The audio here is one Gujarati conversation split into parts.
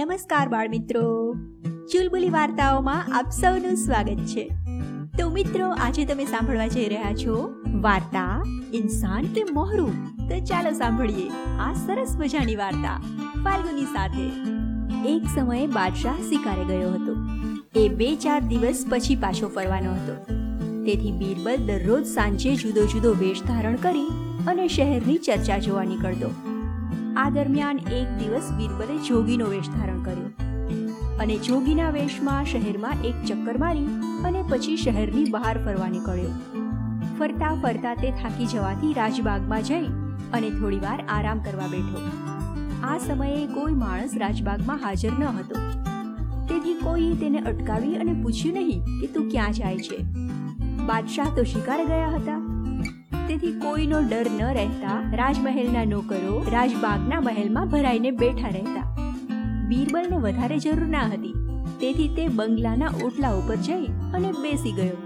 નમસ્કાર બાળમિત્રો. ચુલબુલી વાર્તાઓમાં આપ સૌનું સ્વાગત છે. તો મિત્રો, આજે તમે સાંભળવા જઈ રહ્યા છો વાર્તા ઇન્સાન કે મોહરું? તો ચાલો સાંભળીએ આ સરસ મજાની વાર્તા ફાલ્ગુની સાથે. એક સમયે બાદશાહ શિકારે ગયો હતો. એ બે ચાર દિવસ પછી પાછો ફરવાનો હતો. તેથી બીરબલ દરરોજ સાંજે જુદો જુદો વેશ ધારણ કરી અને શહેરની ચર્ચા જોવા નીકળતો. આ દરમિયાન એક દિવસ બીરબલે જોગીનો વેશ ધારણ કર્યો. અને જોગીના વેશમાં શહેરમાં એક ચક્કર મારી અને પછી શહેરની બહાર ફરવા નીકળ્યો. ફરતા ફરતા તે થાકી જવાથી રાજબાગમાં જઈ અને થોડીવાર આરામ કરવા બેઠો. આ સમયે કોઈ માણસ રાજબાગમાં હાજર ન હતો. તેથી કોઈએ તેને અટકાવી અને પૂછ્યું નહીં કે તું ક્યાં જાય છે. બાદશાહ તો શિકાર ગયા હતા. તેથી કોઈનો ડર ન રહેતા રાજમહેલના નોકરો રાજબાગના મહેલમાં ભરાઈને બેઠા રહેતા. બીરબલને વધારે જરૂર ના હતી. તેથી તે બંગલાના ઓટલા ઉપર જઈ અને બેસી ગયો.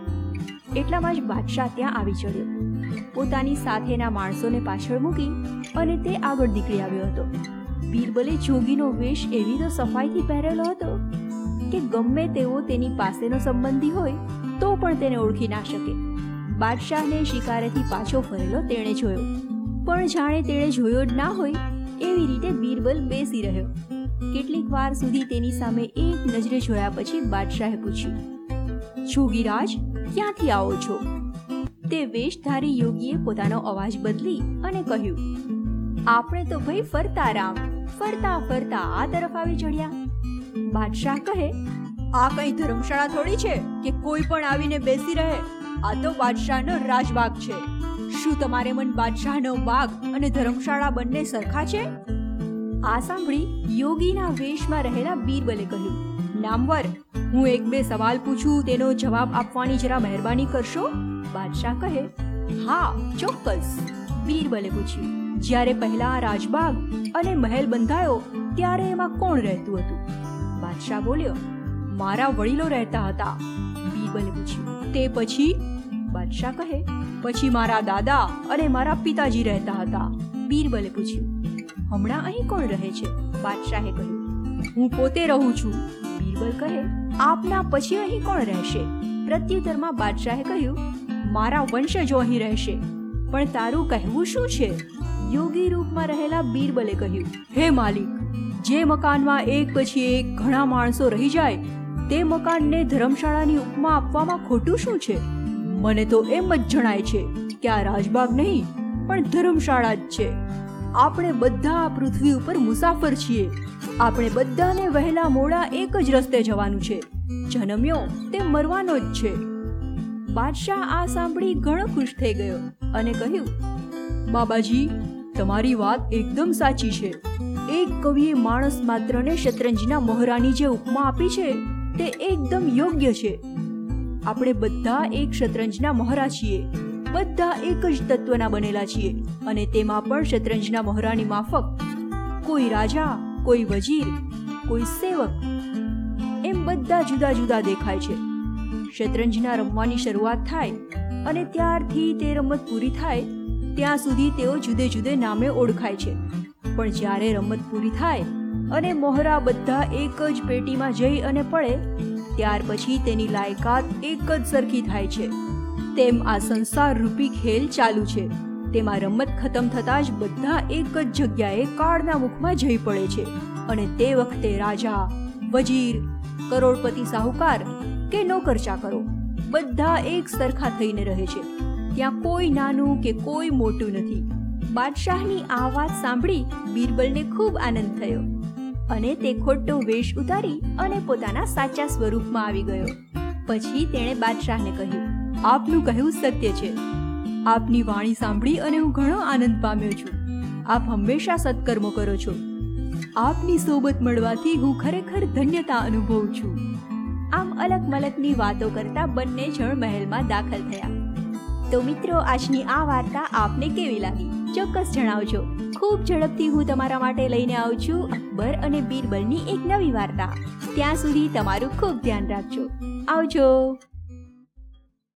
એટલામાં જ બાદશાહ ત્યાં આવી ચડ્યો. પોતાની સાથેના માણસોને પાછળ મૂકી અને તે આગળ નીકળી આવ્યો હતો. બીરબલે જોગીનો વેશ એવી તો સફાઈથી પહેરેલો હતો કે ગમે તેવો તેની પાસેનો સંબંધી હોય તો પણ તેને ઓળખી ના શકે. બાદશાહને શિકારેથી પાછો ફરેલો તેણે જોયો. પણ જાણે તેણે જોયો જ ના હોય, એવી રીતે બીરબલ બેસી રહ્યો. કેટલીક વાર સુધી તેની સામે એક નજરે જોયા પછી બાદશાહે પૂછ્યું, જોગીરાજ, ક્યાંથી આવો છો? તે વેશધારી યોગીએ પોતાનો અવાજ બદલી અને કહ્યું, આપણે તો ભાઈ ફરતા રામ, ફરતા ફરતા આ તરફ આવી ચડ્યા. બાદશાહ કહે, આ કઈ ધર્મશાળા થોડી છે કે કોઈ પણ આવીને બેસી રહે? આ તો બાદશાહનો રાજબાગ છે. શું તમારે મન બાદશાહનો બાગ અને ધર્મશાળા બંને સરખા છે? આ સાંભળી યોગીના વેશમાં રહેલા બીરબલે કહ્યું, નામવર, હું એક બે સવાલ પૂછું, તેનો જવાબ આપવાની જરા મહેરબાની કરશો? બાદશાહ કહે, હા, ચોક્કસ. બીરબલે પૂછ્યું, જ્યારે પહેલા રાજબાગ અને મહેલ બંધાયો, ત્યારે એમાં કોણ રહેતું હતું? બાદશાહ બોલ્યો, મારા વડીલો રહેતા હતા. બીરબલે પૂછ્યું, તે પછી? બાદશાહ કહે, પછી મારા દાદા અને મારા પિતાજી રહેતા હતા. બીરબલે પૂછ્યું, હમણાં અહીં કોણ રહે છે? બાદશાહે કહ્યું, હું પોતે રહું છું. બીરબલ કહે, આપના પછી અહીં કોણ રહેશે? પ્રત્યુત્તરમાં બાદશાહે કહ્યું, મારા વંશજો અહીં રહેશે. પણ તારું કહેવું શું છે? યોગી રૂપમાં રહેલા બીરબલે કહ્યું, હે માલિક, જે મકાનમાં એક પછી એક ઘણા માણસો રહી જાય, તે મકાનને ધર્મશાળાની ઉપમા આપવામાં ખોટું શું છે? મને તો એમ જ જણાય છે કે આ રાજબાગ નહીં, પણ ધર્મશાળા જ છે. આપણે બધા આ પૃથ્વી ઉપર મુસાફર છીએ. આપણે બધાને વહેલા મોડા એક જ રસ્તે જવાનું છે. જન્મ્યો તે મરવાનો જ છે. બાદશાહ આ સાંભળી ઘણો ખુશ થઈ ગયો અને કહ્યું, બાબાજી, તમારી વાત એકદમ સાચી છે. એક કવિએ માણસ માત્રને શતરંજના મહારાની જે ઉપમા આપી છે, તે એકદમ યોગ્ય છે. આપણે બધા એક શતરંજના મહારા છીએ. બધા એક જ તત્વના બનેલા છીએ અને તેમાં પણ શતરંજના મહારાની માફક, કોઈ રાજા, કોઈ વજીર, કોઈ સેવક, એમ બધા જુદા જુદા દેખાય છે. શતરંજના રમવાની શરૂઆત થાય અને ત્યારથી તે રમત પૂરી થાય, ત્યાં સુધી તેઓ જુદે જુદે નામે ઓળખાય છે. પણ જ્યારે રમત પૂરી થાય અને મોહરા બધા એક જ પેટીમાં જઈ અને પડે ત્યાર પછી તેની લાયકાત એક જ સરખી થાય છે. તેમ આ સંસાર રૂપી ખેલ ચાલુ છે. તેમાં રમત ખતમ થતાં જ બધા એક જ જગ્યાએ કાળના મુખમાં જઈ પડે છે અને તે વખતે રાજા, વજીર, કરોડપતિ સાહુકાર કે નોકર ચાકરો બધા એક સરખા થઈને રહે છે. ત્યાં કોઈ નાનું કે કોઈ મોટું નથી. બાદશાહની આ વાત સાંભળી બીરબલને ખૂબ આનંદ થયો. અને તે ખોટો વેશ ઉતારી અને પોતાના સાચા સ્વરૂપમાં આવી ગયો. પછી તેણે બાદશાહને કહ્યું, આપનું કહેવું સત્ય છે. આપની વાણી સાંભળી અને હું ઘણો આનંદ પામ્યો છું. આપ હંમેશા સત્કર્મો કરો છો. આપની સોબત મળવાથી હું ખરેખર ધન્યતા અનુભવું છું. આમ અલગ મલકની વાતો કરતા બંને જણ મહેલમાં દાખલ થયા. તો મિત્રો, આજની આ વાર્તા આપને કેવી લાગી? ચોક્કસ જણાવજો. ખૂબ ઝડપથી હું તમારા માટે લઈને આવું છું અકબર અને બીરબલની એક નવી વાર્તા. ત્યાં સુધી તમારું ખૂબ ધ્યાન રાખજો. આવજો.